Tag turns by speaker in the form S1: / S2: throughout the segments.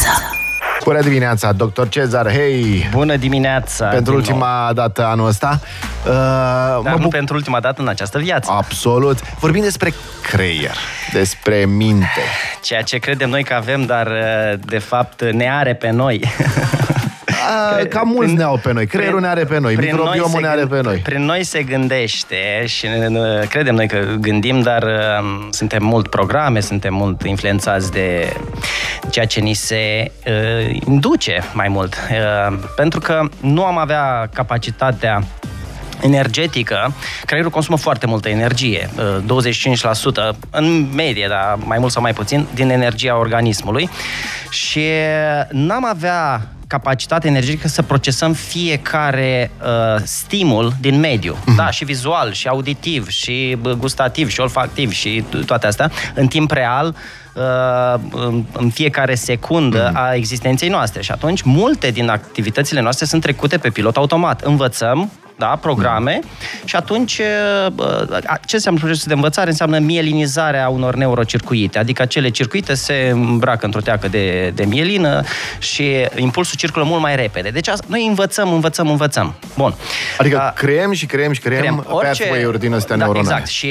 S1: dimineața!
S2: Bună dimineața, doctor Cezar, hei!
S3: Bună dimineața!
S2: Pentru
S3: din
S2: ultima
S3: nou.
S2: dată anul ăsta. Uh,
S3: Dar
S2: mă
S3: nu
S2: buc-
S3: pentru ultima dată în această viață.
S2: Absolut. Vorbim despre creier, despre minte.
S3: Ceea ce credem noi că avem, dar uh, de fapt ne are pe noi.
S2: A, cam mulți
S3: Prin-
S2: ne au pe noi. Creierul ne are pe noi,
S3: prin
S2: microbiomul
S3: se
S2: ne are
S3: gând-
S2: pe noi.
S3: Prin noi se gândește și uh, credem noi că gândim, dar uh, suntem mult programe, suntem mult influențați de ceea ce ni se uh, induce mai mult. Uh, pentru că nu am avea capacitatea energetică, creierul consumă foarte multă energie, uh, 25% în medie, dar mai mult sau mai puțin, din energia organismului și n-am avea capacitate energetică să procesăm fiecare uh, stimul din mediu.
S2: Mhm.
S3: Da, și vizual, și auditiv, și bă, gustativ, și olfactiv, și t- toate astea, în timp real, uh, în- în fiecare secundă
S2: Mhm.
S3: a existenței noastre. Și atunci, multe din activitățile noastre sunt trecute pe pilot automat. Învățăm da, programe și atunci uh, ce înseamnă procesul de învățare? Înseamnă mielinizarea unor neurocircuite, adică acele circuite se îmbracă într-o teacă de, de mielină și impulsul circulă mult mai repede. Deci asta- noi învățăm, învățăm, învățăm. Bun.
S2: Adică
S3: Da.
S2: creăm și creăm și creăm, pathway-uri din astea
S3: da,
S2: neuronale.
S3: Exact. Și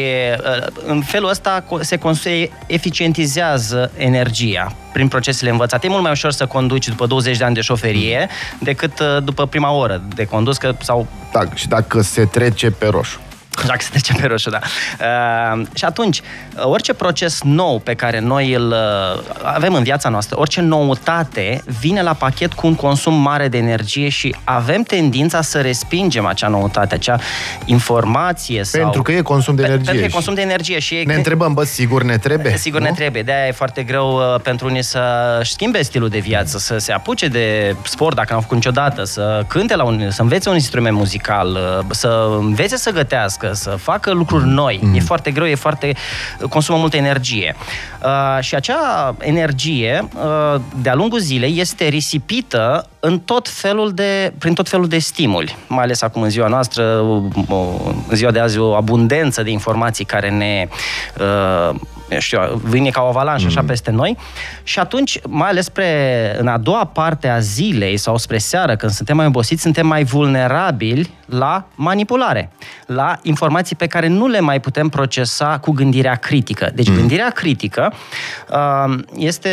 S3: uh, în felul ăsta co- se, cons- se eficientizează energia prin procesele învățate. E mult mai ușor să conduci după 20 de ani de șoferie decât uh, după prima oră de condus că, sau
S2: Da, și dacă se trece pe roșu.
S3: Dacă se trece pe roșu, da. Uh, și atunci, uh, orice proces nou pe care noi îl uh, avem în viața noastră, orice noutate vine la pachet cu un consum mare de energie și avem tendința să respingem acea noutate, acea informație sau...
S2: Pentru că e consum de
S3: Pe-
S2: energie.
S3: Pentru că e
S2: și
S3: consum de energie și e
S2: Ne întrebăm, bă, sigur ne trebuie?
S3: Sigur
S2: nu?
S3: ne trebuie, de-aia e foarte greu uh, pentru unii să schimbe stilul de viață, să se apuce de sport dacă n-au făcut niciodată, să cânte la un, să învețe un instrument muzical, uh, să învețe să gătească, să facă lucruri noi. Mm. E foarte greu, e foarte consumă multă energie. Uh, și acea energie uh, de-a lungul zilei este risipită în tot felul de, prin tot felul de stimuli, mai ales acum în ziua noastră, o- o- în ziua de azi o abundență de informații care ne uh, eu știu, vine ca o avalanșă așa peste noi și atunci, mai ales spre, în a doua parte a zilei sau spre seară, când suntem mai obosiți, suntem mai vulnerabili la manipulare, la informații pe care nu le mai putem procesa cu gândirea critică. Deci gândirea critică uh, este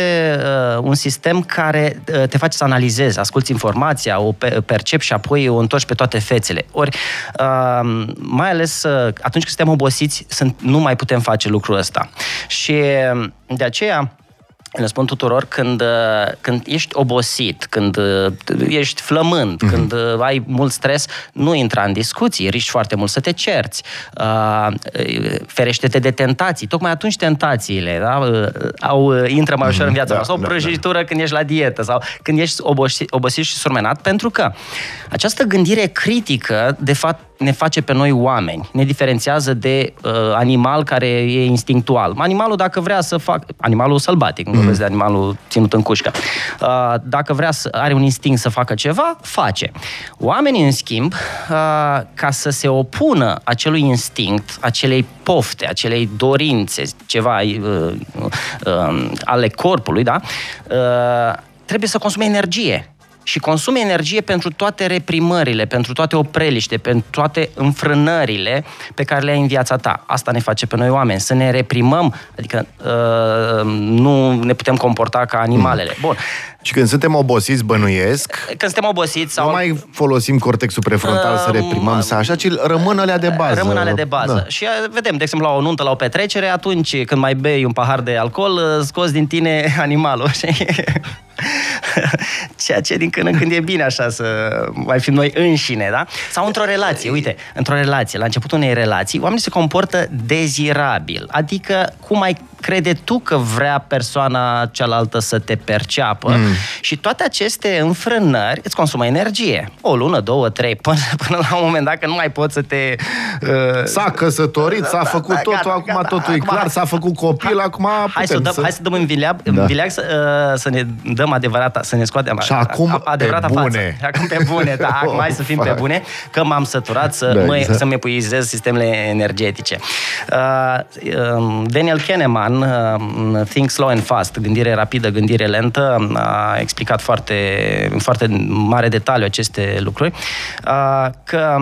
S3: uh, un sistem care uh, te face să analizezi, asculți informația, o pe- percepi și apoi o întorci pe toate fețele. Ori, uh, mai ales uh, atunci când suntem obosiți, sunt, nu mai putem face lucrul ăsta. Și uh, de aceea, le spun tuturor, când, uh, când ești obosit, când uh, ești flămând, mm-hmm. când uh, ai mult stres, nu intra în discuții, riști foarte mult să te cerți, uh, ferește-te de tentații. Tocmai atunci tentațiile da, uh, au, uh, intră mai ușor în viața
S2: Da,
S3: noastră. O
S2: da, da.
S3: prăjitură când ești la dietă sau când ești obosit, obosit și surmenat, pentru că această gândire critică, de fapt, ne face pe noi oameni. Ne diferențiază de uh, animal care e instinctual. Animalul, dacă vrea să facă... Animalul sălbatic, nu vorbesc de animalul ținut în cușcă. Uh, dacă vrea să... are un instinct să facă ceva, face. Oamenii, în schimb, uh, ca să se opună acelui instinct, acelei pofte, acelei dorințe, ceva uh, uh, ale corpului, da? Uh, trebuie să consume energie și consumi energie pentru toate reprimările, pentru toate opreliște, pentru toate înfrânările pe care le ai în viața ta. Asta ne face pe noi oameni, să ne reprimăm, adică uh, nu ne putem comporta ca animalele. Bun,
S2: Și când suntem obosiți, bănuiesc,
S3: când suntem obosiți sau...
S2: nu mai folosim cortexul prefrontal să
S3: Um,
S2: reprimăm să așa, ci rămân alea de bază.
S3: Rămân ale de bază.
S2: Da.
S3: Și uh, vedem, de exemplu, la o nuntă, la o petrecere, atunci când mai bei un pahar de alcool, uh, scoți din tine animalul. știi? Ceea ce din când în când e bine așa să mai fim noi înșine, da? Sau într-o relație, uite, într-o relație, la începutul unei relații, oamenii se comportă dezirabil, adică cum ai crede tu că vrea persoana cealaltă să te perceapă mm. și toate aceste înfrânări îți consumă energie. O lună, două, trei, până, până la un moment dat că nu mai poți să te... Uh,
S2: S-a căsătorit, s-a făcut
S3: da,
S2: totul,
S3: gata,
S2: acum
S3: gata,
S2: totul e
S3: acum
S2: clar,
S3: hai-
S2: s-a făcut copil, acum
S3: Hai să,
S2: putem
S3: dăm,
S2: să...
S3: hai să dăm în vileag,
S2: Da.
S3: în vileag să, uh, să ne dăm adevărata, să ne scoatem
S2: Și acum
S3: adevărata
S2: pe bune.
S3: față. Acum pe bune, da, acum hai să fim pe bune, că m-am săturat să,
S2: Da,
S3: mă,
S2: exact.
S3: să-mi epuizez sistemele energetice. Uh, um, Daniel Kahneman, uh, în Think Slow and Fast, gândire rapidă, gândire lentă, a explicat foarte, în foarte mare detaliu aceste lucruri, uh, că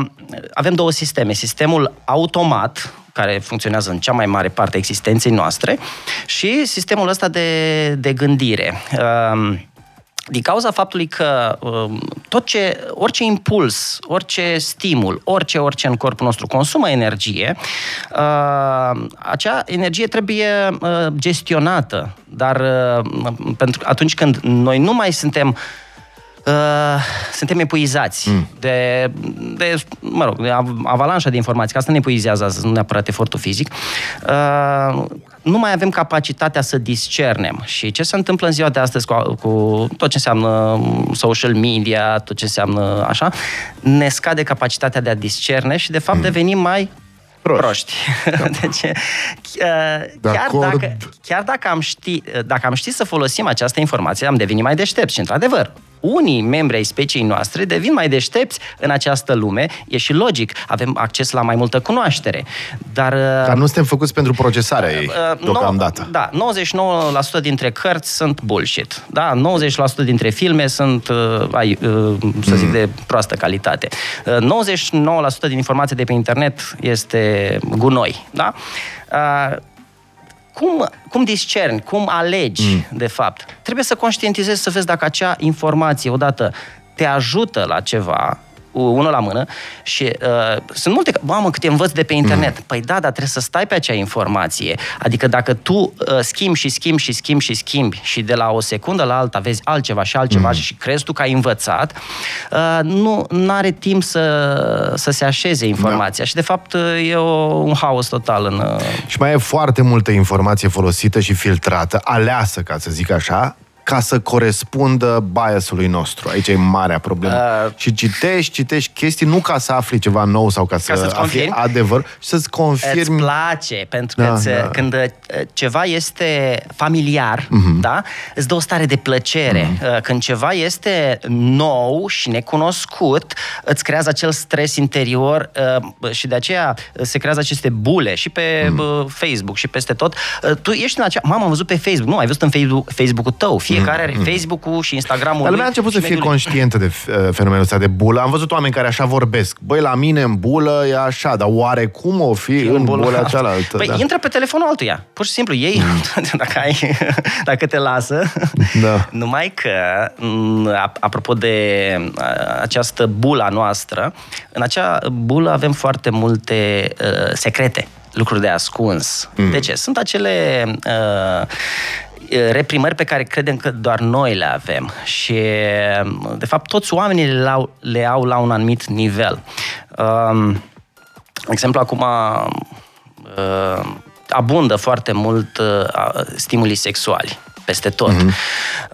S3: avem două sisteme. Sistemul automat, care funcționează în cea mai mare parte a existenței noastre, și sistemul ăsta de, de gândire. Uh, din cauza faptului că um, tot ce, orice impuls, orice stimul, orice, orice în corpul nostru consumă energie, uh, acea energie trebuie uh, gestionată. Dar uh, pentru atunci când noi nu mai suntem Uh, suntem epuizați mm. de, de, mă rog, de av- avalanșa de informații, că asta ne epuizează astăzi, nu neapărat efortul fizic. Uh, nu mai avem capacitatea să discernem. Și ce se întâmplă în ziua de astăzi cu, cu tot ce înseamnă social media, tot ce înseamnă așa, ne scade capacitatea de a discerne și, de fapt, mm. devenim mai
S2: Proști.
S3: proști. deci, uh, chiar,
S2: acord.
S3: dacă, chiar dacă am, ști, dacă am ști să folosim această informație, am devenit mai deștepți. Și, într-adevăr, unii membri ai speciei noastre devin mai deștepți în această lume. E și logic, avem acces la mai multă cunoaștere. Dar, uh,
S2: Dar nu suntem făcuți pentru procesarea ei,
S3: Uh,
S2: deocamdată.
S3: nou- Da, 99% dintre cărți sunt bullshit. Da, 90% dintre filme sunt, uh, ai, uh, să zic, de proastă calitate. Uh, 99% din informație de pe internet este gunoi. Da? Uh, cum, cum discerni, cum alegi, mm. de fapt? Trebuie să conștientizezi, să vezi dacă acea informație, odată, te ajută la ceva, unul la mână și uh, sunt multe, mamă, câte învăț de pe internet. Mm. Păi da, dar trebuie să stai pe acea informație. Adică dacă tu uh, schimbi și schimbi și schimbi și schimbi și de la o secundă la alta vezi altceva și altceva mm. și crezi tu că ai învățat, uh, nu are timp să, să se așeze informația. Da. Și de fapt uh, e o, un haos total în... Uh,
S2: Și mai e foarte multă informație folosită și filtrată, aleasă, ca să zic așa, ca să corespundă biasului nostru. Aici e marea problemă.
S3: Uh,
S2: Uh, și citești, citești chestii nu ca să afli ceva nou sau ca,
S3: Ca
S2: să
S3: să-ți
S2: afli
S3: confirmi?
S2: adevăr, și să-ți
S3: Îți
S2: confirmi
S3: place, pentru că
S2: Da,
S3: îți,
S2: da.
S3: când uh, ceva este familiar,
S2: Mhm.
S3: da, îți dă o stare de plăcere. Uh, Când ceva este nou și necunoscut, îți creează acel stres interior uh, și de aceea se creează aceste bule și pe
S2: Mhm.
S3: uh, Facebook și peste tot. Uh, Tu ești în acea... Mamă, am văzut pe Facebook. Nu, ai văzut în Facebook, Facebook-ul tău. Fiecare are Facebook-ul și Instagram-ul
S2: Mhm. Dar lumea a
S3: lui
S2: început să
S3: și
S2: fie
S3: mediul lui.
S2: conștientă de uh, fenomenul ăsta de bulă. Am văzut oameni care așa vorbesc. Băi, la mine în bulă e așa, dar oare cum o fi în bula cealaltă?
S3: Păi
S2: da.
S3: intră pe telefonul altuia. Pur și simplu, ei, dacă, ai, dacă te lasă.
S2: Da.
S3: Numai că, m, ap- apropo de a, această bula noastră, în acea bulă avem foarte multe uh, secrete, lucruri de ascuns. Mm. De ce? Sunt acele... Uh, reprimări pe care credem că doar noi le avem și de fapt toți oamenii le au, le au la un anumit nivel. Um, de exemplu, acum uh, abundă foarte mult uh, stimuli sexuali peste tot. Mm-hmm.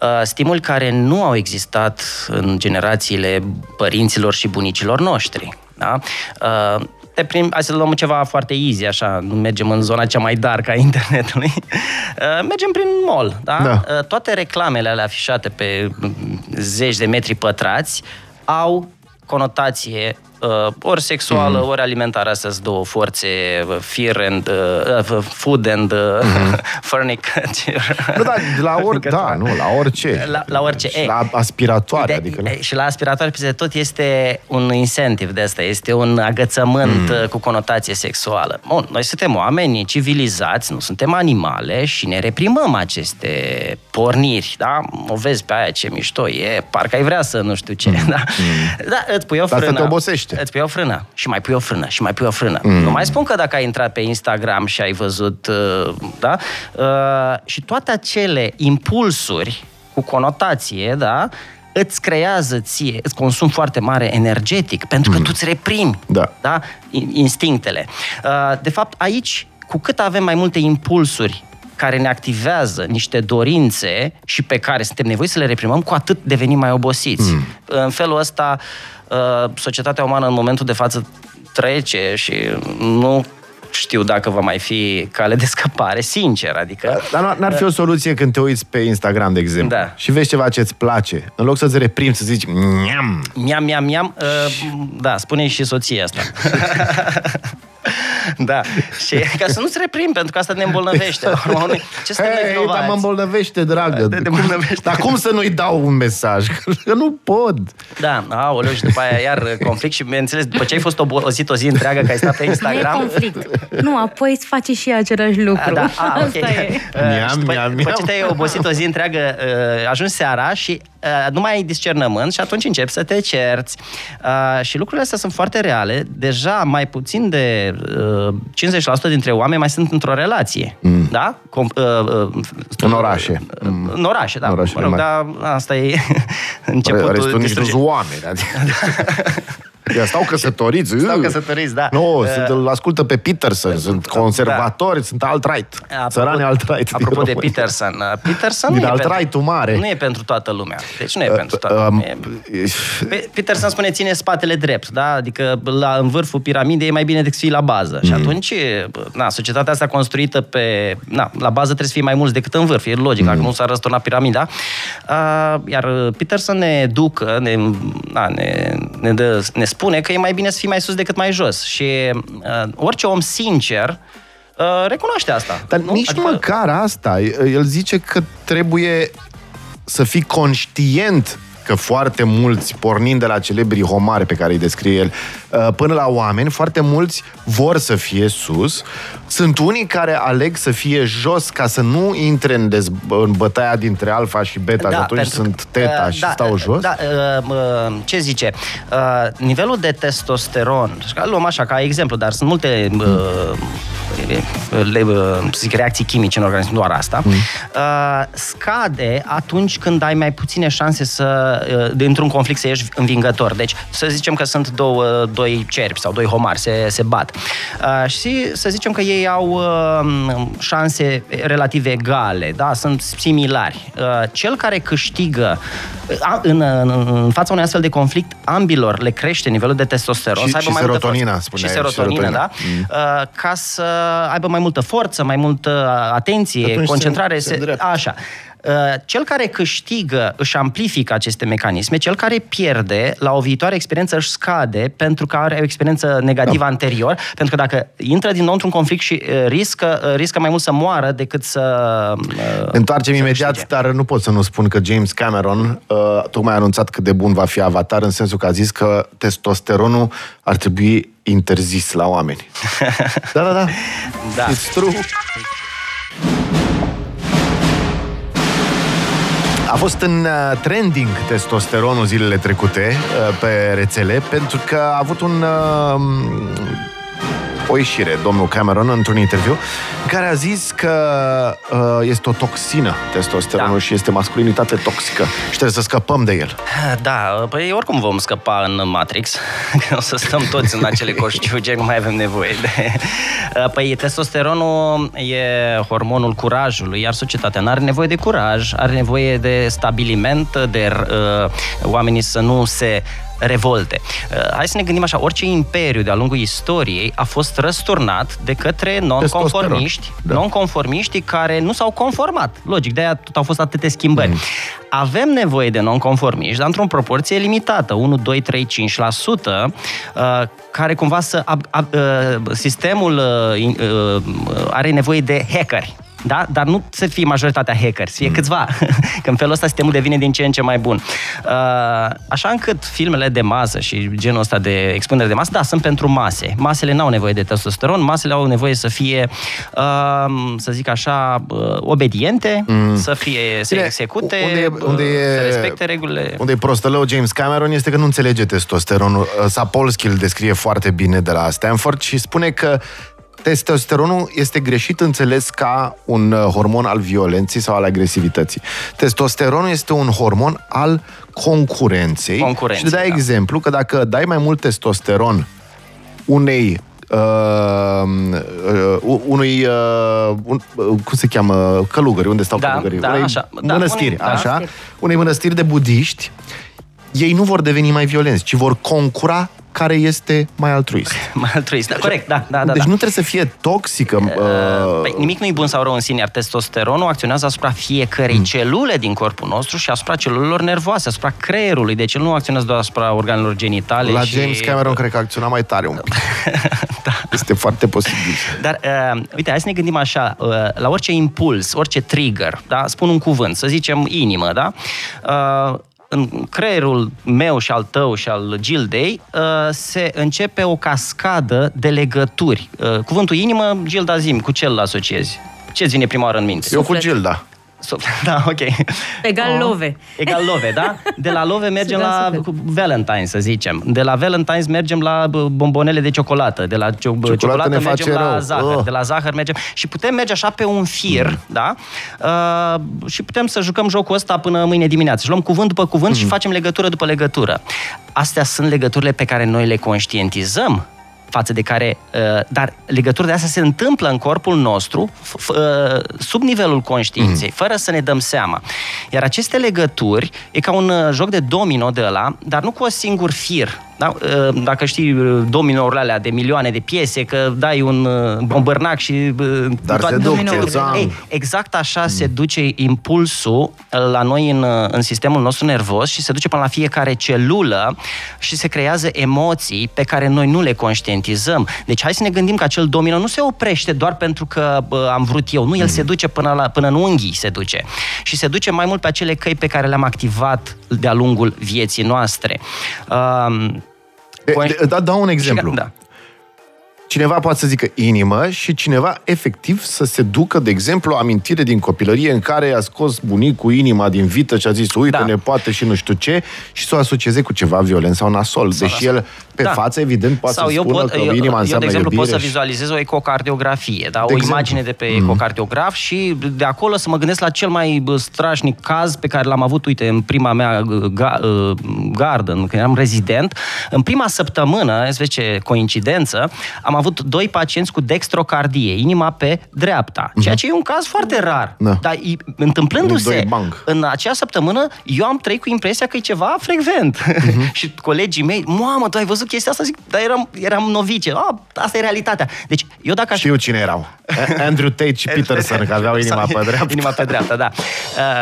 S3: Uh, stimuli care nu au existat în generațiile părinților și bunicilor noștri. Da? Uh, te prim, hai să luăm ceva foarte easy, așa, nu mergem în zona cea mai dark a internetului. Uh, mergem prin mall, da?
S2: Da.
S3: Uh, toate reclamele alea afișate pe mm, zeci de metri pătrați au conotație uh, ori sexuală, mm. ori alimentară. Astea sunt două forțe, uh, fear and uh, uh, food and uh, mm. furniture.
S2: Nu, da, la or, da,
S3: Furnicătoare.
S2: nu, la orice.
S3: La- la orice,
S2: Și
S3: e.
S2: la aspiratoare,
S3: De-
S2: adică... La...
S3: Și la aspiratoare peste tot este un incentiv de asta, este un agățământ mm. cu conotație sexuală. Bun, noi suntem oameni civilizați, nu suntem animale și ne reprimăm aceste porniri, da? O vezi pe aia ce mișto e, parcă ai vrea să nu știu ce, mm. da? Mm. Da, îți pui o
S2: Dar
S3: frână.
S2: asta te obosește.
S3: Îți pui o frână și mai pui o frână și mai pui o frână. Mm. Nu mai spun că dacă ai intrat pe Instagram și ai văzut, uh, da? Uh, și toate acele impulsuri cu conotație, da? îți creează ție, îți consum foarte mare energetic, pentru că tu îți reprimi
S2: Da.
S3: da? in- instinctele. Uh, De fapt, aici, cu cât avem mai multe impulsuri care ne activează niște dorințe și pe care suntem nevoiți să le reprimăm, cu atât devenim mai obosiți. Mm. În felul ăsta, uh, societatea umană în momentul de față trece și nu știu dacă va mai fi cale de scăpare, sincer, adică...
S2: Dar n-ar fi o soluție când te uiți pe Instagram, de exemplu,
S3: Da.
S2: și vezi ceva ce îți place, în loc să-ți reprimi, să zici, Miam!
S3: Miam, miam, miam, uh, da, spune și soția asta. da, și ca să nu-ți reprim, pentru că asta ne îmbolnăvește. La urma urmei, Ce suntem noi
S2: Hei, dar mă
S3: vinovați?
S2: îmbolnăvește, dragă.
S3: Te- te
S2: Cum-
S3: îmbolnăvește.
S2: Dar cum să nu-i dau un mesaj? Că nu pot.
S3: Da, aoleu, și după aia iar conflict și, bineînțeles, după ce ai fost obosit o zi întreagă că ai stat pe
S1: Nu e
S3: Instagram...
S1: conflict. Nu, apoi îți face și ea același lucru.
S3: A, da, a, ok.
S1: Asta e.
S3: Uh,
S2: Miam,
S3: și după,
S2: miam,
S3: după
S2: miam.
S3: ce te-ai obosit o zi întreagă, uh, ajungi seara și uh, nu mai ai discernământ și atunci începi să te cerți. Uh, și lucrurile astea sunt foarte reale. Deja mai puțin de uh, 50% dintre oameni mai sunt într-o relație. Mm. Da? Com- uh, uh,
S2: În orașe.
S3: Uh, În orașe, da.
S2: În orașele
S3: mă rog,
S2: mari.
S3: dar asta e începutul
S2: Restul nici nu
S3: distrugerii.
S2: sunt oameni. Adică. Ia stau căsătoriți.
S3: Stau
S2: uh.
S3: căsătoriți, da.
S2: Nu,
S3: Uh,
S2: sunt, îl ascultă pe Peterson, sunt conservatori, sunt alt-right. Țărani alt-right. din
S3: Apropo de
S2: România.
S3: Peterson, uh, Peterson
S2: Din
S3: nu e,
S2: alt-right-ul mare.
S3: nu e pentru toată lumea. Deci nu e pentru toată
S2: Um,
S3: lumea. E- Pe- Peterson spune ține spatele drept, da? Adică la, în vârful piramidei e mai bine decât să fii la bază.
S2: Mm.
S3: Și atunci, na, societatea asta construită pe... Na, la bază trebuie să fie mai mulți decât în vârf, e logic,
S2: Mm.
S3: dacă nu s-ar răsturna piramida. Uh, iar Peterson ne educă, ne, na, ne, ne, dă, ne spune că e mai bine să fii mai sus decât mai jos. Și uh, orice om sincer uh, recunoaște asta.
S2: Dar
S3: nu?
S2: nici
S3: Adică-
S2: măcar asta. El zice că trebuie să fii conștient că foarte mulți, pornind de la celebrii homare pe care îi descrie el, uh, până la oameni, foarte mulți vor să fie sus. Sunt unii care aleg să fie jos ca să nu intre în, dezb- în bătaia dintre alfa și beta și atunci
S3: pentru
S2: sunt
S3: că-
S2: teta
S3: uh,
S2: și stau jos.
S3: Da, uh, uh, ce zice? Uh, nivelul de testosteron, și că luăm așa ca exemplu, dar sunt multe uh, le, uh, să zic, reacții chimice în organism, nu doar asta,
S2: Mm.
S3: uh, scade atunci când ai mai puține șanse să, uh, dintr-un conflict să ieși învingător. Deci, să zicem că sunt două, doi cerbi sau doi homari, se, se bat. Uh, și să zicem că ei au uh, șanse relativ egale, da? sunt similari. Uh, cel care câștigă uh, a- în, în, în fața unui astfel de conflict, ambilor le crește nivelul de testosteron.
S2: Și-
S3: să aibă
S2: și
S3: mai multă
S2: serotonina,
S3: forță.
S2: spunea
S3: Și
S2: el,
S3: serotonină,
S2: serotonina.
S3: da? Uh, ca să aibă mai multă forță, mai multă atenție,
S2: Atunci
S3: concentrare.
S2: se- se îndreaptă.
S3: Așa. Uh, Cel care câștigă își amplifică aceste mecanisme, cel care pierde la o viitoare experiență își scade pentru că are o experiență negativă anterior, pentru că dacă intră din nou într-un conflict și uh, riscă, uh, riscă mai mult să moară decât să uh,
S2: Întoarcem
S3: să
S2: imediat,
S3: câștige.
S2: dar nu pot să nu spun că James Cameron uh, tocmai a anunțat cât de bun va fi Avatar, în sensul că a zis că testosteronul ar trebui interzis la oameni. da, da, da.
S3: Da.
S2: It's true. A fost în uh, trending testosteronul zilele trecute uh, pe rețele pentru că a avut un uh, o ieșire, domnul Cameron, într-un interviu, în care a zis că uh, este o toxină testosteronul
S3: Da.
S2: și este masculinitate toxică și trebuie să scăpăm de el.
S3: Da, păi oricum vom scăpa în Matrix, că o să stăm toți în acele coșciuge, nu mai avem nevoie de... Păi testosteronul e hormonul curajului, iar societatea nu are nevoie de curaj, are nevoie de stabiliment, de uh, oamenii să nu se revolte. Uh, Hai să ne gândim așa, orice imperiu de-a lungul istoriei a fost răsturnat de către nonconformiști,
S2: Da.
S3: nonconformiștii care nu s-au conformat. Logic, de-aia tot au fost atâtea schimbări. Mm. Avem nevoie de nonconformiști, dar într-o proporție limitată, 1, 2, 3, 5%, uh, care cumva să... Ab, ab, uh, sistemul uh, in- uh, are nevoie de hackeri. Da? Dar nu să fie majoritatea hackeri, să fie mm. câțiva. Că în felul ăsta sistemul devine din ce în ce mai bun. Uh, așa încât filmele de masă și genul ăsta de expunere de masă, da, sunt pentru mase. Masele n-au nevoie de testosteron, masele au nevoie să fie, uh, să zic așa, uh, obediente, mm. să fie, să
S2: Bine,
S3: execute,
S2: unde e- unde e-
S3: să respecte regulile.
S2: Unde e prostălău James Cameron este că nu înțelege testosteronul. Sapolsky îl descrie foarte bine de la Stanford și spune că testosteronul este greșit înțeles ca un uh, hormon al violenței sau al agresivității. Testosteronul este un hormon al concurenței.
S3: Concurenței,
S2: și de da
S3: da.
S2: exemplu că dacă dai mai mult testosteron unei uh, uh, unui uh, un, uh, cum se cheamă călugări, unde stau
S3: Da,
S2: călugării?
S3: da,
S2: unei
S3: așa. Da,
S2: mănăstiri,
S3: unei- da.
S2: așa, unei mănăstiri de budiști, ei nu vor deveni mai violenți, ci vor concura care este mai altruist.
S3: mai altruist, da, corect, da, da, da.
S2: Deci
S3: da.
S2: nu trebuie să fie toxică.
S3: Uh, păi, nimic nu e bun sau rău în sine, iar testosteronul acționează asupra fiecărei mm. celule din corpul nostru și asupra celulelor nervoase, asupra creierului. Deci el nu acționează doar asupra organelor genitale.
S2: La
S3: și...
S2: James Cameron cred că acționa mai tare un pic. da. Este foarte posibil.
S3: Dar, uh, uite, hai să ne gândim așa, uh, la orice impuls, orice trigger, da? spun un cuvânt, să zicem inimă, da? Uh, în creierul meu și al tău și al Gildei uh, se începe o cascadă de legături. Uh, cuvântul inimă, Gilda zim, cu ce îl asociezi? Ce vine prima oară în minte?
S2: Eu cu Gilda.
S3: Da, ok.
S1: Egal oh. love.
S3: Egal love, da? De la love mergem la Valentine, să zicem. De la Valentine mergem la bombonele de ciocolată. De la cio- ciocolată, ciocolată mergem la rău. zahăr. Oh. De la zahăr mergem... Și putem merge așa pe un fir, mm. da? Uh, și putem să jucăm jocul ăsta până mâine dimineață. Și luăm cuvânt după cuvânt mm. și facem legătură după legătură. Astea sunt legăturile pe care noi le conștientizăm față de care... Uh, dar legăturile de astea se întâmplă în corpul nostru uh, sub nivelul conștiinței, mm. fără să ne dăm seama. Iar aceste legături e ca un uh, joc de domino de ăla, dar nu cu un singur fir da? Ă, dacă știi ă, dominourile alea de milioane de piese, că dai un ă, bombărnac și...
S2: Dar toate se duc, Ei,
S3: Exact așa mm. se duce impulsul la noi în, în sistemul nostru nervos și se duce până la fiecare celulă și se creează emoții pe care noi nu le conștientizăm. Deci hai să ne gândim că acel domino nu se oprește doar pentru că bă, am vrut eu. Nu, el mm. se duce până, la, până în unghii se duce. Și se duce mai mult pe acele căi pe care le-am activat de-a lungul vieții noastre. Uh,
S2: da, dau un exemplu. Da. Cineva poate să zică inimă și cineva efectiv să se ducă, de exemplu, amintire din copilărie în care a scos bunicul inima din vită și a zis, uite, da. ne poate și nu știu ce, și să o asocieze cu ceva violent sau nasol. Sau Deși nasol. el, pe da. față, evident, poate sau să eu spună pot, că eu, inima înseamnă Eu, de exemplu,
S3: pot să vizualizez o ecocardiografie, da? De o exemplu. imagine de pe mm. ecocardiograf și de acolo să mă gândesc la cel mai strașnic caz pe care l-am avut, uite, în prima mea ga, uh, garden, când eram rezident. În prima săptămână, vezi ce coincidență, am avut doi pacienți cu dextrocardie, inima pe dreapta, ceea ce e un caz foarte rar. Da. Dar întâmplându-se în acea săptămână, eu am trăit cu impresia că e ceva frecvent. Uh-huh. și colegii mei, mamă, tu ai văzut chestia asta? Zic, dar eram, eram novice. Ah, asta e realitatea. Deci, eu dacă aș...
S2: Știu cine erau. Andrew Tate și Peterson, că aveau inima pe dreapta.
S3: Inima pe dreapta, da.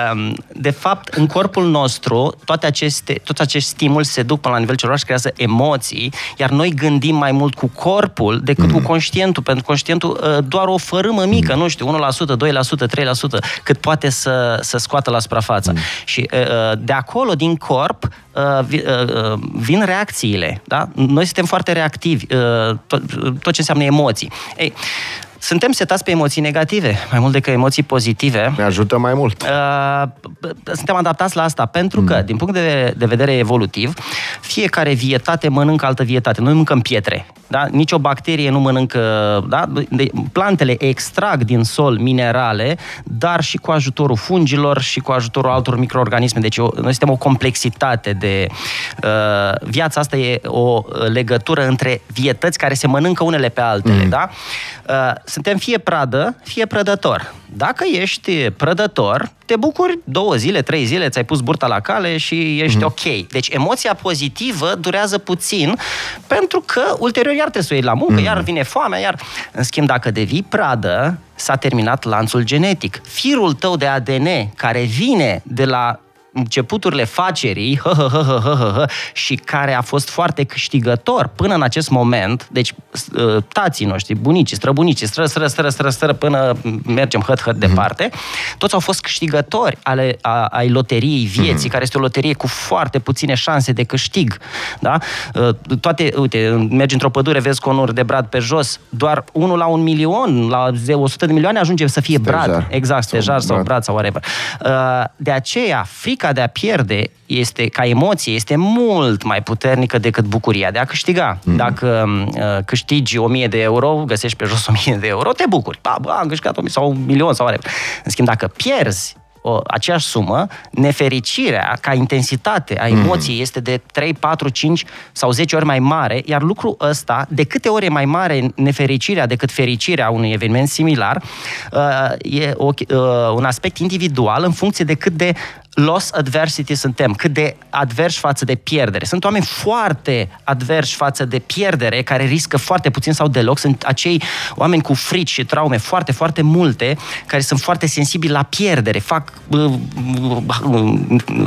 S3: Ehm, de fapt, în corpul nostru, toate aceste, toți acești stimuli se duc până la nivel celular și creează emoții, iar noi gândim mai mult cu corpul decât mm. cu conștientul. Pentru conștientul uh, doar o fărâmă mică, mm. nu știu, 1%, 2%, 3%, cât poate să, să scoată la suprafață. Mm. Și uh, uh, de acolo, din corp, vin reacțiile. Da? Noi suntem foarte reactivi, tot, tot ce înseamnă emoții. Ei, suntem setați pe emoții negative, mai mult decât emoții pozitive.
S2: Ne ajută mai mult. Uh,
S3: suntem adaptați la asta, pentru că, mm. din punct de, de vedere evolutiv, fiecare vietate mănâncă altă vietate. Noi mâncăm pietre. Da? Nici o bacterie nu mănâncă... Da? De, plantele extrag din sol minerale, dar și cu ajutorul fungilor și cu ajutorul altor microorganisme. Deci noi suntem o complexitate de... Uh, viața asta e o legătură între vietăți care se mănâncă unele pe altele. Mm. Da? Uh, suntem fie pradă, fie prădător. Dacă ești prădător, te bucuri două zile, trei zile, ți-ai pus burta la cale și ești mm-hmm. ok. Deci emoția pozitivă durează puțin pentru că ulterior iar trebuie să o iei la muncă, mm-hmm. iar vine foamea, iar... În schimb, dacă devii pradă, s-a terminat lanțul genetic. Firul tău de ADN care vine de la începuturile facerii hă, hă, hă, hă, hă, hă, hă, și care a fost foarte câștigător până în acest moment, deci ă, tații noștri, bunicii, străbunicii, stră, stră, stră, stră, stră, până mergem hăt, hăt mm-hmm. departe, toți au fost câștigători ale, a, ai loteriei vieții, mm-hmm. care este o loterie cu foarte puține șanse de câștig. Da? Ă, toate, uite, mergi într-o pădure, vezi conuri de brad pe jos, doar unul la un milion, la 100 de milioane ajunge să fie stejar. brad. Exact, stejar sau, sau brad. brad sau whatever. Ă, de aceea, frica frica de a pierde este, ca emoție este mult mai puternică decât bucuria de a câștiga. Mm-hmm. Dacă uh, câștigi 1000 de euro, găsești pe jos 1000 de euro, te bucuri. Ba, ba, am câștigat 1000 sau un milion sau are. În schimb, dacă pierzi o, aceeași sumă, nefericirea ca intensitate a emoției mm. este de 3, 4, 5 sau 10 ori mai mare, iar lucrul ăsta, de câte ori e mai mare nefericirea decât fericirea unui eveniment similar, uh, e o, uh, un aspect individual în funcție de cât de loss adversity suntem, cât de adversi față de pierdere. Sunt oameni foarte adversi față de pierdere, care riscă foarte puțin sau deloc. Sunt acei oameni cu frici și traume foarte, foarte multe, care sunt foarte sensibili la pierdere. Fac uh,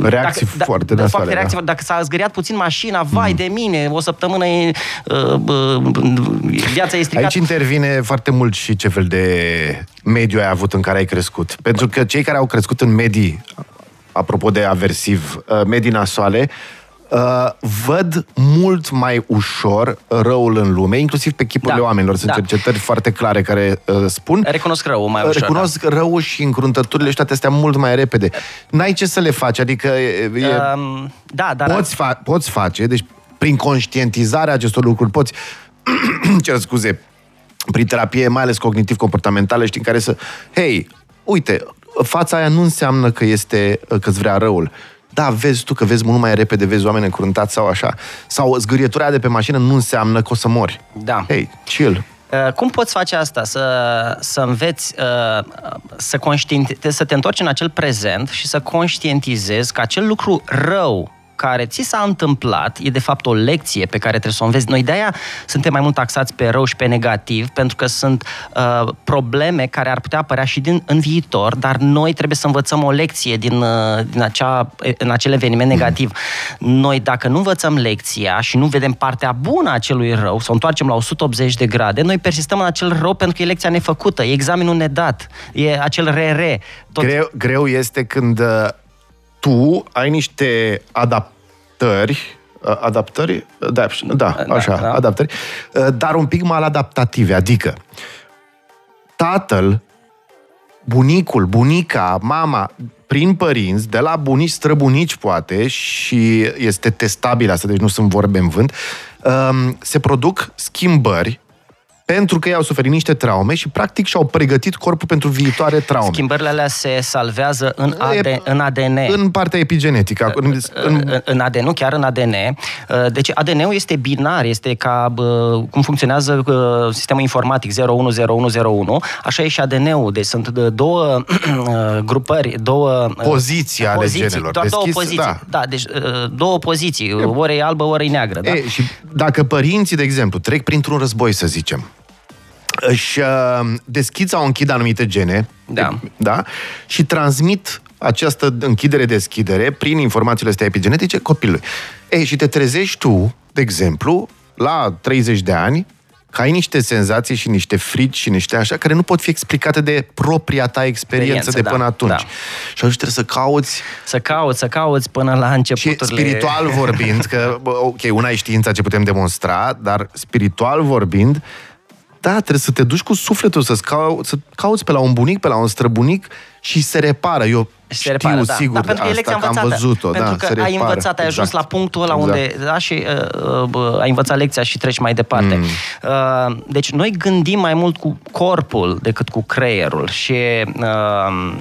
S2: reacții dacă, foarte da, fac reacții,
S3: da. Dacă s-a zgâriat puțin mașina, vai mm. de mine, o săptămână e, uh, uh, viața e stricată.
S2: Aici intervine foarte mult și ce fel de mediu ai avut în care ai crescut. Pentru că cei care au crescut în medii apropo de aversiv, uh, medii nasoale, uh, văd mult mai ușor răul în lume, inclusiv pe chipurile da, oamenilor. Sunt da. cercetări foarte clare care uh, spun...
S3: Recunosc răul mai ușor.
S2: Recunosc da. răul și încruntăturile și toate astea mult mai repede. N-ai ce să le faci, adică... E, um, da, dar... Poți, fa- poți face, deci prin conștientizarea acestor lucruri poți... cer scuze, prin terapie, mai ales cognitiv-comportamentală, știi, în care să... Hei, uite, fața aia nu înseamnă că este că-ți vrea răul. Da, vezi tu că vezi mult mai repede, vezi oameni încruntați sau așa. Sau zgârietura de pe mașină nu înseamnă că o să mori.
S3: Da.
S2: Hei, chill.
S3: Uh, cum poți face asta? Să, să înveți uh, să, conștienti- să te întorci în acel prezent și să conștientizezi că acel lucru rău care ți s-a întâmplat e de fapt o lecție pe care trebuie să o înveți. Noi de-aia suntem mai mult taxați pe rău și pe negativ, pentru că sunt uh, probleme care ar putea apărea și din, în viitor, dar noi trebuie să învățăm o lecție din, uh, din acea, în acel eveniment negativ. Noi, dacă nu învățăm lecția și nu vedem partea bună a acelui rău, să o întoarcem la 180 de grade, noi persistăm în acel rău pentru că e lecția nefăcută, e examenul nedat, e acel re-re.
S2: Tot... Greu, greu este când uh, tu ai niște adaptări adaptări, da, da, așa, da. adaptări, dar un pic mal adaptative, adică tatăl, bunicul, bunica, mama, prin părinți, de la bunici, străbunici poate, și este testabil asta, deci nu sunt vorbe în vânt, se produc schimbări pentru că ei au suferit niște traume și practic și-au pregătit corpul pentru viitoare traume.
S3: Schimbările alea se salvează în, AD, în ADN.
S2: În partea epigenetică.
S3: În, în, în ADN, nu chiar în ADN. Uh, deci ADN-ul este binar, este ca cum funcționează uh, sistemul informatic 010101, așa e și ADN-ul. Deci sunt două uh, grupări, două
S2: poziții ale poziții, genelor.
S3: Doar Deschis, două poziții. Da. da, deci două poziții, ori e albă, ori e neagră. Da?
S2: E, și dacă părinții, de exemplu, trec printr-un război, să zicem, își uh, deschid sau închid anumite gene
S3: da.
S2: Da? și transmit această închidere-deschidere prin informațiile astea epigenetice copilului. Ei, și te trezești tu, de exemplu, la 30 de ani, că ai niște senzații și niște frici și niște așa, care nu pot fi explicate de propria ta experiență de până da, atunci. Da. Și atunci trebuie să cauți...
S3: Să cauți, să cauți până la începuturile...
S2: Și spiritual vorbind, că, ok, una e știința ce putem demonstra, dar spiritual vorbind, da, trebuie să te duci cu sufletul, să, cau, să cauți pe la un bunic, pe la un străbunic și se repară. Eu se știu repară, da. sigur da, pentru că asta, că am văzut-o.
S3: Pentru
S2: da,
S3: că ai repară. învățat, ai ajuns exact. la punctul ăla exact. unde da, și uh, uh, ai învățat lecția și treci mai departe. Mm. Uh, deci noi gândim mai mult cu corpul decât cu creierul și uh,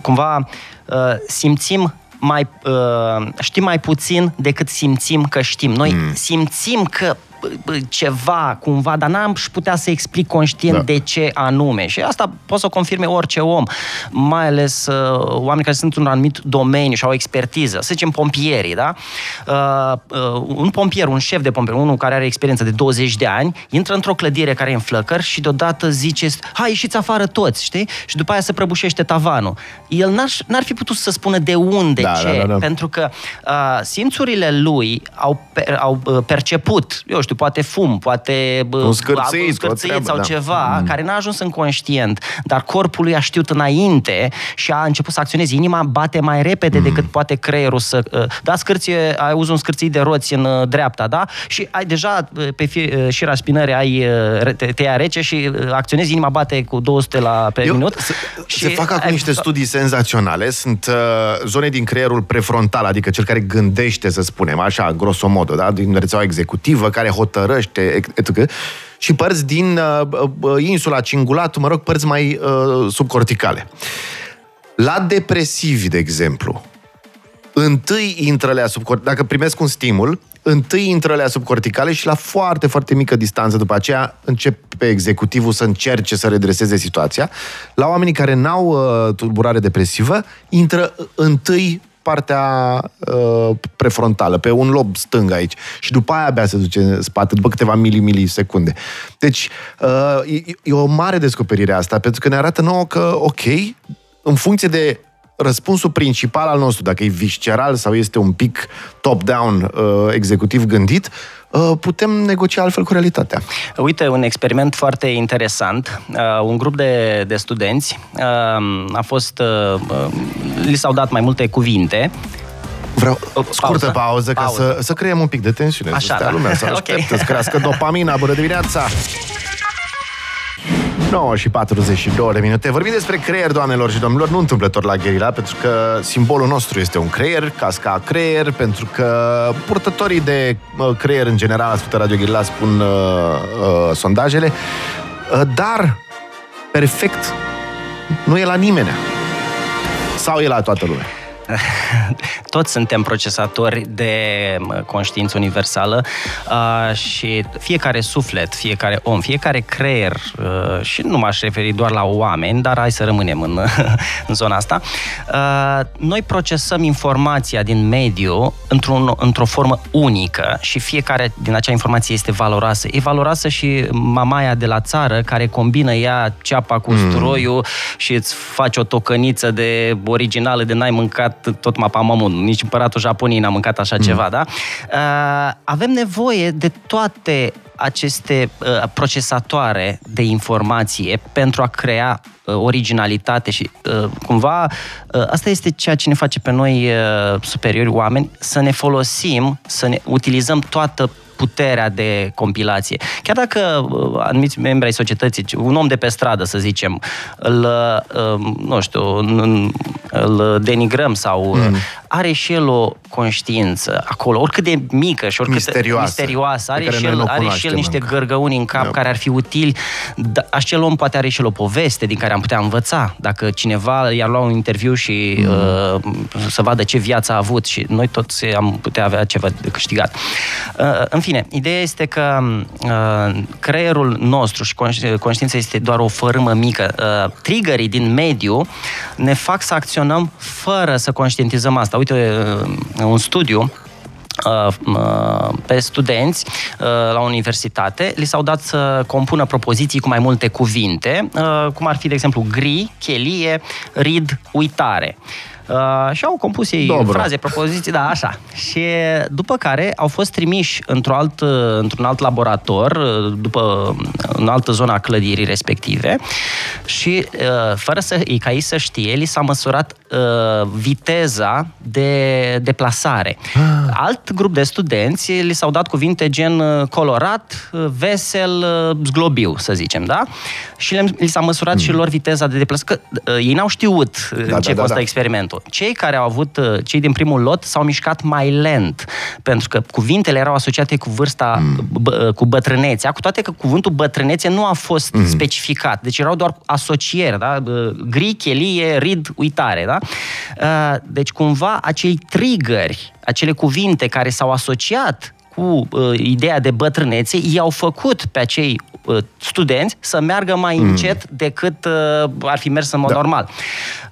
S3: cumva uh, simțim mai, uh, știm mai puțin decât simțim că știm. Noi mm. simțim că ceva, cumva, dar n-am și putea să explic conștient da. de ce anume. Și asta poate să confirme orice om, mai ales uh, oameni care sunt într-un anumit domeniu și au expertiză. Să zicem pompierii, da? Uh, uh, un pompier, un șef de pompier, unul care are experiență de 20 de ani, intră într-o clădire care e în flăcări și deodată zice, hai, ieșiți afară toți, știi? Și după aia se prăbușește tavanul. El n-ar, n-ar fi putut să spună de unde, da, ce, da, da, da. pentru că uh, simțurile lui au, per, au uh, perceput, eu știu, poate fum, poate
S2: un scârțit, un scârțit
S3: treabă, sau da. ceva, mm. care n-a ajuns în conștient, dar corpul lui a știut înainte și a început să acționeze. Inima bate mai repede mm. decât poate creierul să... Uh, da, scârție, ai uzun un scârțit de roți în uh, dreapta, da? Și ai deja uh, pe fie, șira spinării ai te, te ia rece și acționezi, inima bate cu 200 la pe Eu, minut. Se,
S2: și se fac acum ai... niște studii senzaționale. Sunt uh, zone din creierul prefrontal, adică cel care gândește, să spunem, așa, grosomodo, da? din rețeaua executivă, care hotărăște, etc. Și părți din uh, uh, insula cingulatul, mă rog, părți mai uh, subcorticale. La depresivi, de exemplu, întâi intră alea subcorticale, dacă primesc un stimul, întâi intră alea subcorticale și la foarte, foarte mică distanță după aceea începe executivul să încerce să redreseze situația. La oamenii care n-au uh, tulburare depresivă, intră întâi partea uh, prefrontală, pe un lob stâng aici. Și după aia abia se duce în spate, după câteva mili-milisecunde. Deci, uh, e, e o mare descoperire asta, pentru că ne arată nouă că, ok, în funcție de răspunsul principal al nostru, dacă e visceral sau este un pic top-down, uh, executiv gândit, uh, putem negocia altfel cu realitatea.
S3: Uite, un experiment foarte interesant. Uh, un grup de, de studenți uh, a fost... Uh, uh li s-au dat mai multe cuvinte
S2: Vreau o scurtă pauză, pauză ca pauză. Să, să creăm un pic de tensiune. Așa, să stea da. lumea, să aștepte okay. să crească dopamina. Bună dimineața! 9 și 42 de minute. Vorbim despre creier, doamnelor și domnilor, nu întâmplător la Gherila, pentru că simbolul nostru este un creier, casca creier, pentru că purtătorii de creier în general, ascultă Radio Gherila, spun uh, uh, sondajele, uh, dar perfect nu e la nimeni. Sau e la toată lumea?
S3: toți suntem procesatori de conștiință universală uh, și fiecare suflet, fiecare om, fiecare creier, uh, și nu m-aș referi doar la oameni, dar hai să rămânem în, în zona asta, uh, noi procesăm informația din mediu într-un, într-o formă unică și fiecare din acea informație este valoroasă. E valoroasă și mamaia de la țară care combină ea ceapa cu mm. usturoiul și îți face o tocăniță de originală de n-ai mâncat tot mapamamul, nici împăratul Japoniei n-a mâncat așa mm. ceva, da? Uh, avem nevoie de toate aceste uh, procesatoare de informație pentru a crea uh, originalitate și uh, cumva uh, asta este ceea ce ne face pe noi uh, superiori oameni să ne folosim, să ne utilizăm toată puterea de compilație. Chiar dacă uh, anumiți membri ai societății, un om de pe stradă, să zicem, îl, uh, nu știu, îl denigrăm sau uh, mm. are și el o conștiință acolo, oricât de mică și oricât
S2: misterioasă,
S3: misterioasă are, și el, are și el niște încă. gărgăuni în cap yep. care ar fi utili. Da, acel om poate are și el o poveste din care am putea învăța. Dacă cineva i-ar lua un interviu și mm. uh, să vadă ce viață a avut și noi toți am putea avea ceva de câștigat. Uh, în fine, ideea este că uh, creierul nostru și conștiința este doar o fărâmă mică. Uh, triggerii din mediu ne fac să acționăm fără să conștientizăm asta. Uite, uh, un studiu uh, uh, pe studenți la universitate, li s-au dat să compună propoziții cu mai multe cuvinte, cum ar fi, de exemplu, gri, chelie, rid, uitare. Uh, și au compus ei Dobro. fraze, propoziții, da, așa. Și după care au fost trimiși într-un alt, într-un alt laborator, după în altă zonă a clădirii respective și uh, fără să, ca ei să știe, li s-a măsurat uh, viteza de deplasare. Ah. Alt grup de studenți li s-au dat cuvinte gen uh, colorat, uh, vesel, zglobiu, să zicem, da? Și li s-a măsurat mm. și lor viteza de deplasare. Că uh, ei n-au știut da, în ce da, constă da, da. experimentul totul. Cei care au avut, uh, cei din primul lot, s-au mișcat mai lent, pentru că cuvintele erau asociate cu vârsta, mm. b- uh, cu bătrânețea, cu toate că cuvântul bătrânețe nu a fost mm. specificat. Deci erau doar asocieri, da? Gri, chelie, rid, uitare, da? Uh, deci cumva acei triggeri, acele cuvinte care s-au asociat cu uh, ideea de bătrânețe, i-au făcut pe acei uh, studenți să meargă mai mm. încet decât uh, ar fi mers în mod da. normal.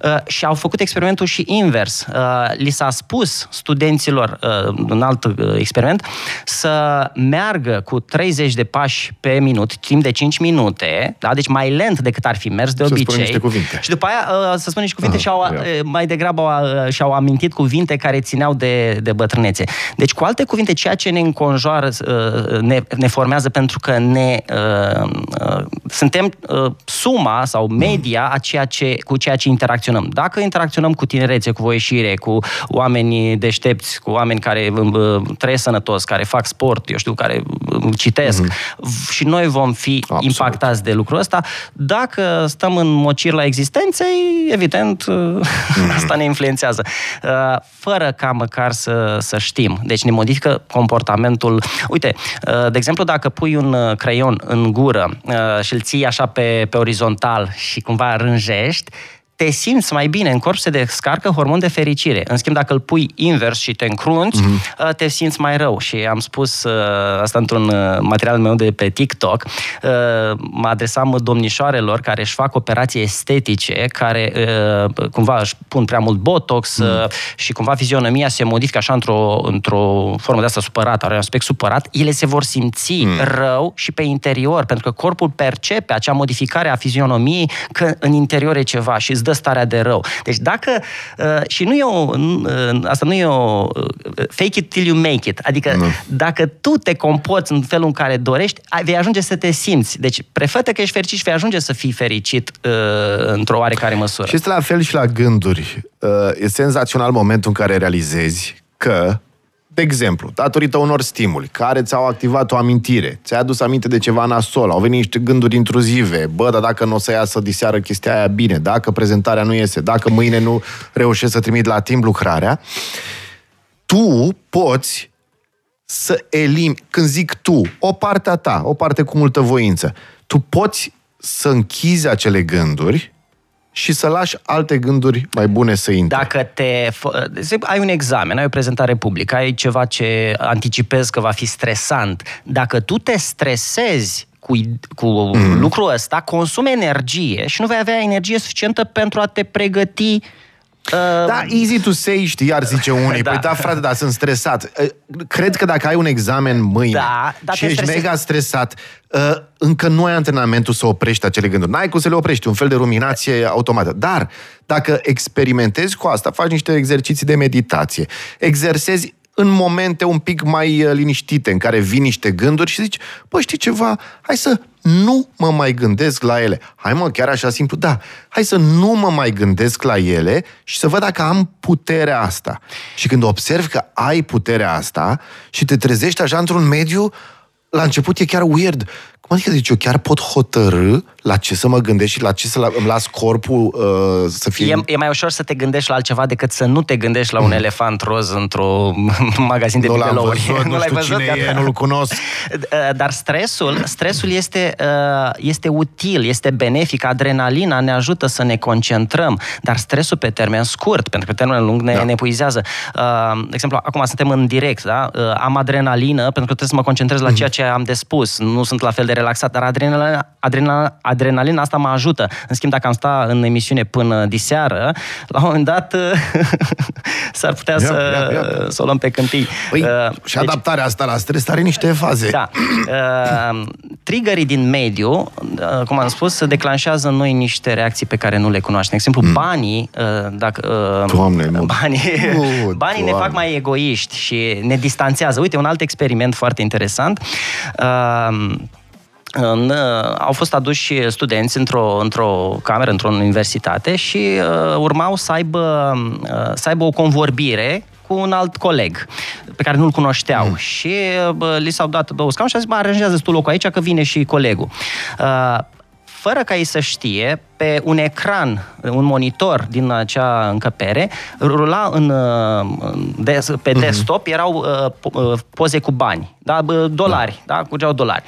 S3: Uh, și au făcut experimentul și invers. Uh, li s-a spus studenților, uh, în alt uh, experiment, să meargă cu 30 de pași pe minut, timp de 5 minute, da? deci mai lent decât ar fi mers de
S2: să
S3: obicei.
S2: cuvinte.
S3: Și după aia uh, să spună niște cuvinte Aha, și-au, uh, mai degrabă uh, și-au amintit cuvinte care țineau de, de bătrânețe. Deci, cu alte cuvinte, ceea ce ne înconjoară uh, ne, ne formează pentru că ne uh, uh, suntem uh, suma sau media a ceea ce, cu ceea ce interacționăm. Dacă interacționăm cu tinerețe, cu voieșire, cu oameni deștepți, cu oameni care uh, trăiesc sănătos, care fac sport, eu știu, care uh, citesc, mm-hmm. și noi vom fi Absolut. impactați de lucrul ăsta. Dacă stăm în mocir la existenței, evident, mm-hmm. asta ne influențează. Fără ca măcar să, să știm. Deci ne modifică comportamentul. Uite, de exemplu, dacă pui un creion în gură și îl ții așa pe, pe orizontal și cumva rânjești, te simți mai bine, în corp se descarcă hormon de fericire. În schimb, dacă îl pui invers și te încrunți, mm-hmm. te simți mai rău. Și am spus uh, asta într-un uh, material meu de pe TikTok, mă adresam domnișoarelor care își fac operații estetice, care cumva își pun prea mult botox mm. și cumva fizionomia se modifică așa într-o, într-o formă de asta supărată, are un aspect supărat, ele se vor simți mm. rău și pe interior, pentru că corpul percepe acea modificare a fizionomiei că în interior e ceva și îți dă starea de rău. Deci dacă, uh, și nu e o, uh, asta nu e o uh, fake it till you make it, adică nu. dacă tu te comporți în felul în care dorești, vei ajunge să te simți. Deci prefătă că ești fericit și vei ajunge să fii fericit într-o oarecare măsură.
S2: Și este la fel și la gânduri. E senzațional momentul în care realizezi că de exemplu, datorită unor stimuli care ți-au activat o amintire, ți-ai adus aminte de ceva nasol, au venit niște gânduri intruzive, bă, dar dacă nu o să iasă diseară chestia aia bine, dacă prezentarea nu iese, dacă mâine nu reușești să trimit la timp lucrarea, tu poți să elimini, când zic tu, o parte a ta, o parte cu multă voință, tu poți să închizi acele gânduri și să lași alte gânduri mai bune să intre.
S3: Dacă te... ai un examen, ai o prezentare publică, ai ceva ce anticipezi că va fi stresant. Dacă tu te stresezi cu, cu mm. lucrul ăsta, consumi energie și nu vei avea energie suficientă pentru a te pregăti
S2: Uh, da, easy to say, știi, ar zice unii. da. Păi da, frate, da, sunt stresat. Uh, cred că dacă ai un examen mâine da, da, și ești stresezi. mega stresat, uh, încă nu ai antrenamentul să oprești acele gânduri. N-ai cum să le oprești, un fel de ruminație automată. Dar, dacă experimentezi cu asta, faci niște exerciții de meditație, exersezi în momente un pic mai liniștite, în care vin niște gânduri și zici, bă, știi ceva, hai să nu mă mai gândesc la ele. Hai mă, chiar așa simplu? Da. Hai să nu mă mai gândesc la ele și să văd dacă am puterea asta. Și când observi că ai puterea asta și te trezești așa într-un mediu, la început e chiar weird. Cum adică, deci eu chiar pot hotărâ la ce să mă gândesc și la ce să îmi las corpul uh, să fie...
S3: E, e mai ușor să te gândești la altceva decât să nu te gândești la un mm. elefant roz într-o magazin de
S2: nu
S3: bibelouri.
S2: Văzut, nu, nu știu văzut, cine e, nu-l cunosc.
S3: Uh, dar stresul, stresul este, uh, este util, este benefic. Adrenalina ne ajută să ne concentrăm, dar stresul pe termen scurt, pentru că pe termen lung ne, da. ne epuizează. Uh, de exemplu, acum suntem în direct, da? am adrenalină pentru că trebuie să mă concentrez la mm. ceea ce am de spus. Nu sunt la fel de relaxat, dar adrenalina, adrenalina, adrenalina asta mă ajută. În schimb, dacă am sta în emisiune până diseară, la un moment dat s-ar putea ia, să, ia, ia. să o luăm pe câmpii.
S2: Păi, uh, și deci, adaptarea asta la stres are niște faze.
S3: Da. Uh, triggerii din mediu, uh, cum am spus, se declanșează în noi niște reacții pe care nu le cunoaștem. De exemplu, mm. banii, uh, dacă, uh,
S2: Doamne,
S3: banii, uh, banii Doamne. ne fac mai egoiști și ne distanțează. Uite, un alt experiment foarte interesant. Uh, în, uh, au fost aduși studenți într-o, într-o cameră, într-o universitate și uh, urmau să aibă, uh, să aibă o convorbire cu un alt coleg pe care nu-l cunoșteau mm. și uh, li s-au dat două scaune și a zis, bă, aranjează tu locul aici că vine și colegul. Uh, fără ca ei să știe, pe un ecran, un monitor din acea încăpere, rula în, pe mhm. desktop, erau uh, poze cu bani, da? dolari, da? da? curgeau dolari.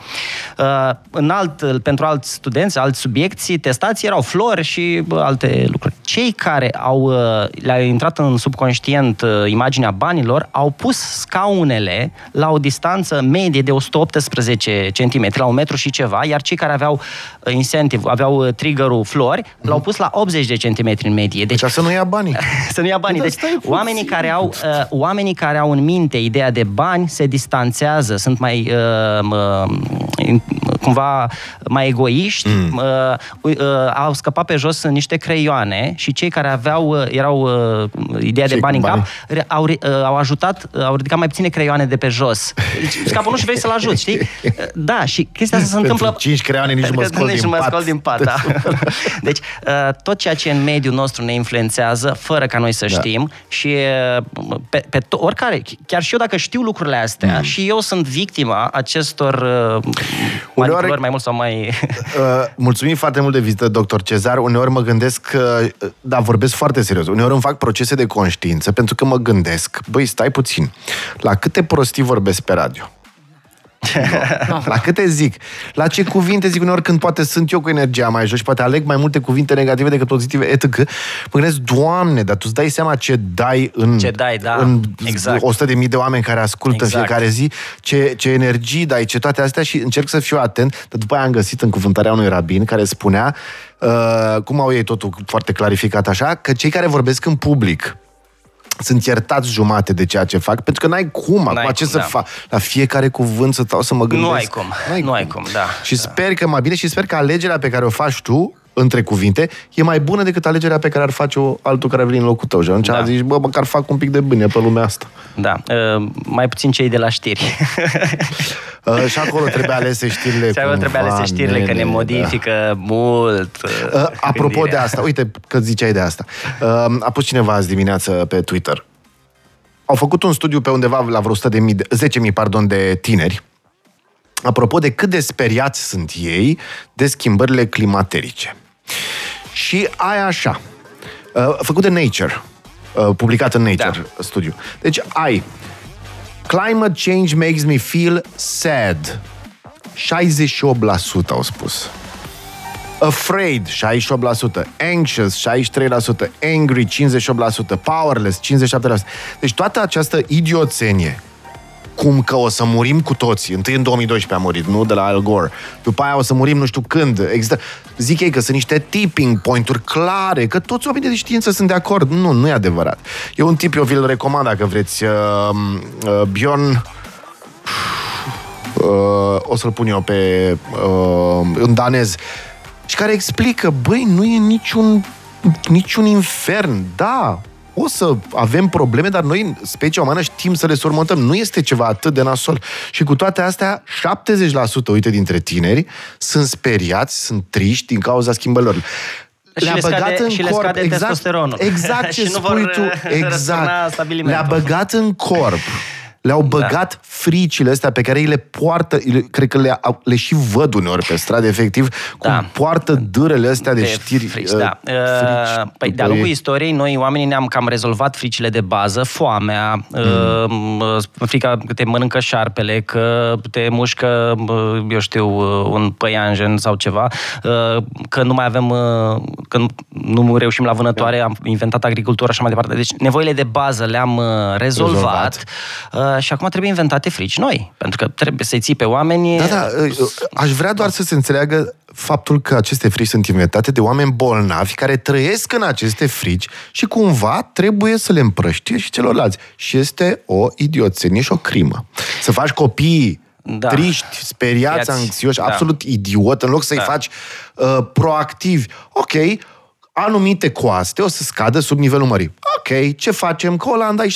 S3: Uh, în alt, pentru alți studenți, alți subiecti testați, erau flori și alte lucruri. Cei care au, uh, le-au intrat în subconștient imaginea banilor, au pus scaunele la o distanță medie de 118 cm, la un metru și ceva, iar cei care aveau incentive, aveau triggerul flori, mm-hmm. l-au pus la 80 de centimetri în medie.
S2: Deci, deci să nu ia banii.
S3: să nu ia banii. Deci oamenii care, au, uh, oamenii care au în minte ideea de bani se distanțează, sunt mai uh, uh, cumva mai egoiști, mm. uh, uh, au scăpat pe jos niște creioane și cei care aveau, uh, erau uh, ideea de bani în cap, au, uh, au ajutat, uh, au ridicat mai puține creioane de pe jos. Deci, scapă nu și vrei să-l ajut, știi? Uh, da, și chestia asta se întâmplă...
S2: Cinci creioane nici nu mă scol
S3: nici
S2: din
S3: pat.
S2: Scol
S3: din pat da. Deci, uh, tot ceea ce în mediul nostru ne influențează, fără ca noi să da. știm și uh, pe, pe to- oricare, chiar și eu dacă știu lucrurile astea mm. și eu sunt victima acestor uh, manipulări mai mult sau mai...
S2: Uh, mulțumim foarte mult de vizită, doctor Cezar. Uneori mă gândesc că, da, vorbesc foarte serios, uneori îmi fac procese de conștiință pentru că mă gândesc, băi, stai puțin, la câte prostii vorbesc pe radio? No. La câte zic? La ce cuvinte zic uneori când poate sunt eu cu energia mai jos și poate aleg mai multe cuvinte negative decât pozitive, etc. Mă gândesc, Doamne, dar tu îți dai seama ce dai în,
S3: ce dai, da.
S2: în
S3: exact.
S2: 100 de mii de oameni care ascultă exact. în fiecare zi, ce, ce energii dai, ce toate astea și încerc să fiu atent, dar după aia am găsit în cuvântarea unui rabin care spunea, uh, cum au ei totul foarte clarificat așa, că cei care vorbesc în public, sunt iertați jumate de ceea ce fac, pentru că n-ai cum, n-ai acum ce cum, să da. fac? La fiecare cuvânt să stau să mă gândesc.
S3: Nu ai cum, n-ai nu cum. ai cum, da.
S2: Și sper că mai bine și sper că alegerea pe care o faci tu între cuvinte, e mai bună decât alegerea pe care ar face-o altul care ar veni în locul tău. Și atunci da. zici, bă, măcar fac un pic de bine pe lumea asta.
S3: Da, uh, mai puțin cei de la știri.
S2: uh, și acolo trebuie alese știrile. Și
S3: acolo trebuie alese știrile, nene, că ne modifică da. mult. Uh,
S2: uh, apropo gândirea. de asta, uite că ziceai de asta. Uh, a pus cineva azi dimineață pe Twitter. Au făcut un studiu pe undeva la vreo 100 de mii, 10.000 pardon, de tineri, apropo de cât de speriați sunt ei de schimbările climaterice. Și ai așa, uh, făcut de Nature, uh, publicat în Nature da. studiu. Deci ai Climate change makes me feel sad. 68% au spus. Afraid, 68%. Anxious, 63%. Angry, 58%. Powerless, 57%. Deci toată această idioțenie cum că o să murim cu toții. Întâi în 2012 a murit, nu? De la Al Gore. După aia o să murim nu știu când. Există... Zic ei că sunt niște tipping point-uri clare, că toți oamenii de știință sunt de acord. Nu, nu e adevărat. E un tip, eu vi-l recomand dacă vreți. Uh, uh, Bjorn... Uh, o să-l pun eu pe... Uh, în danez. Și care explică, băi, nu e niciun niciun infern. Da, o să avem probleme, dar noi, specia umană, știm să le surmontăm. Nu este ceva atât de nasol. Și cu toate astea, 70% uite dintre tineri sunt speriați, sunt triști din cauza schimbărilor.
S3: Le-a și băgat scade, în și corp, le exact,
S2: exact ce spui tu, exact. Le-a băgat în corp le-au da. băgat da. fricile astea pe care ei le poartă, cred că le, le și văd uneori pe stradă, efectiv, cum da. poartă dârele astea de, de știri.
S3: Frici, uh, da. Frici, uh, păi, de-a lungul istoriei, noi oamenii ne-am cam rezolvat fricile de bază, foamea, mm. uh, frica că te mănâncă șarpele, că te mușcă, uh, eu știu, uh, un păianjen sau ceva, uh, că nu mai avem, uh, că nu reușim la vânătoare, da. am inventat agricultura și mai departe. Deci nevoile de bază le-am uh, rezolvat. rezolvat. Uh, și acum trebuie inventate frici noi, pentru că trebuie să-i ții pe oameni...
S2: Da, da, aș vrea doar să se înțeleagă faptul că aceste frici sunt inventate de oameni bolnavi care trăiesc în aceste frici și cumva trebuie să le împrăștie și celorlalți. Și este o idioțenie și o crimă. Să faci copii da. triști, speriați, Iați, anxioși, da. absolut idiot, în loc să-i da. faci uh, proactivi. Ok, anumite coaste o să scadă sub nivelul mării. Ok, ce facem? Că Olanda e 60%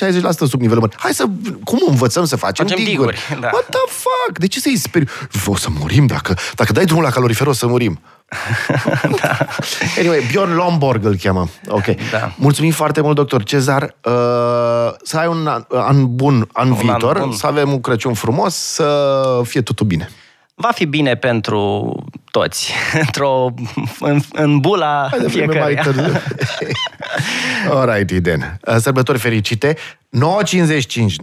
S2: sub nivelul mării. Hai să... Cum învățăm să facem,
S3: facem diguri? diguri
S2: da. What the fuck? De ce să-i speri? O să murim dacă... Dacă dai drumul la calorifer, o să murim. da. Anyway, Bjorn Lomborg îl cheamă. Ok. Da. Mulțumim foarte mult, doctor Cezar. Uh, să ai un an, an bun an un viitor, an bun. să avem un Crăciun frumos, să fie totul bine
S3: va fi bine pentru toți, într-o, în, în bula fiecare.
S2: Alright, then. Sărbători fericite. 9.55.